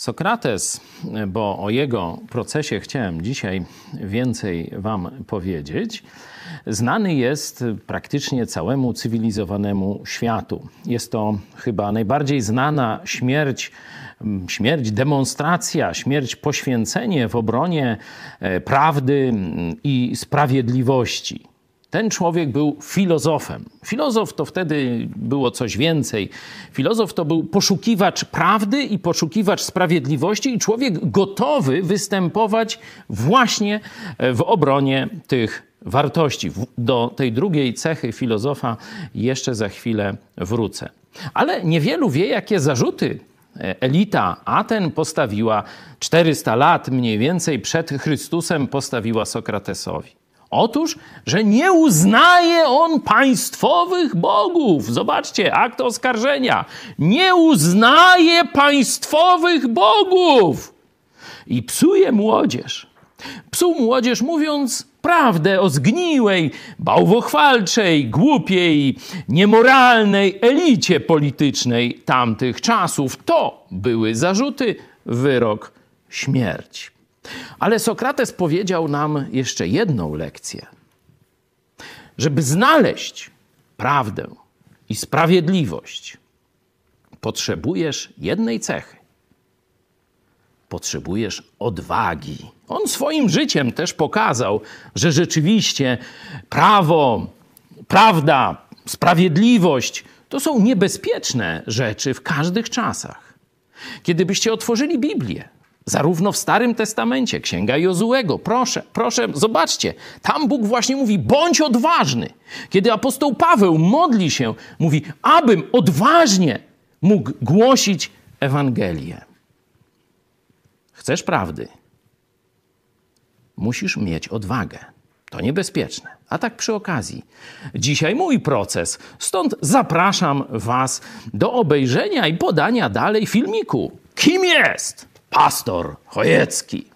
Sokrates, bo o jego procesie chciałem dzisiaj więcej Wam powiedzieć, znany jest praktycznie całemu cywilizowanemu światu. Jest to chyba najbardziej znana śmierć, śmierć demonstracja, śmierć poświęcenie w obronie e, prawdy i sprawiedliwości. Ten człowiek był filozofem. Filozof to wtedy było coś więcej. Filozof to był poszukiwacz prawdy i poszukiwacz sprawiedliwości, i człowiek gotowy występować właśnie w obronie tych wartości. Do tej drugiej cechy filozofa jeszcze za chwilę wrócę. Ale niewielu wie, jakie zarzuty elita Aten postawiła 400 lat mniej więcej przed Chrystusem, postawiła Sokratesowi. Otóż, że nie uznaje on państwowych bogów. Zobaczcie, akt oskarżenia. Nie uznaje państwowych bogów. I psuje młodzież. Psuł młodzież mówiąc prawdę o zgniłej, bałwochwalczej, głupiej, niemoralnej elicie politycznej tamtych czasów. To były zarzuty, wyrok, śmierć. Ale Sokrates powiedział nam jeszcze jedną lekcję. Żeby znaleźć prawdę i sprawiedliwość, potrzebujesz jednej cechy. Potrzebujesz odwagi. On swoim życiem też pokazał, że rzeczywiście prawo, prawda, sprawiedliwość to są niebezpieczne rzeczy w każdych czasach. Kiedybyście otworzyli Biblię, Zarówno w Starym Testamencie, Księga Jozułego. Proszę, proszę, zobaczcie. Tam Bóg właśnie mówi, bądź odważny. Kiedy apostoł Paweł modli się, mówi, abym odważnie mógł głosić Ewangelię. Chcesz prawdy? Musisz mieć odwagę. To niebezpieczne. A tak przy okazji, dzisiaj mój proces, stąd zapraszam Was do obejrzenia i podania dalej filmiku. Kim jest? Pastor Chojecki.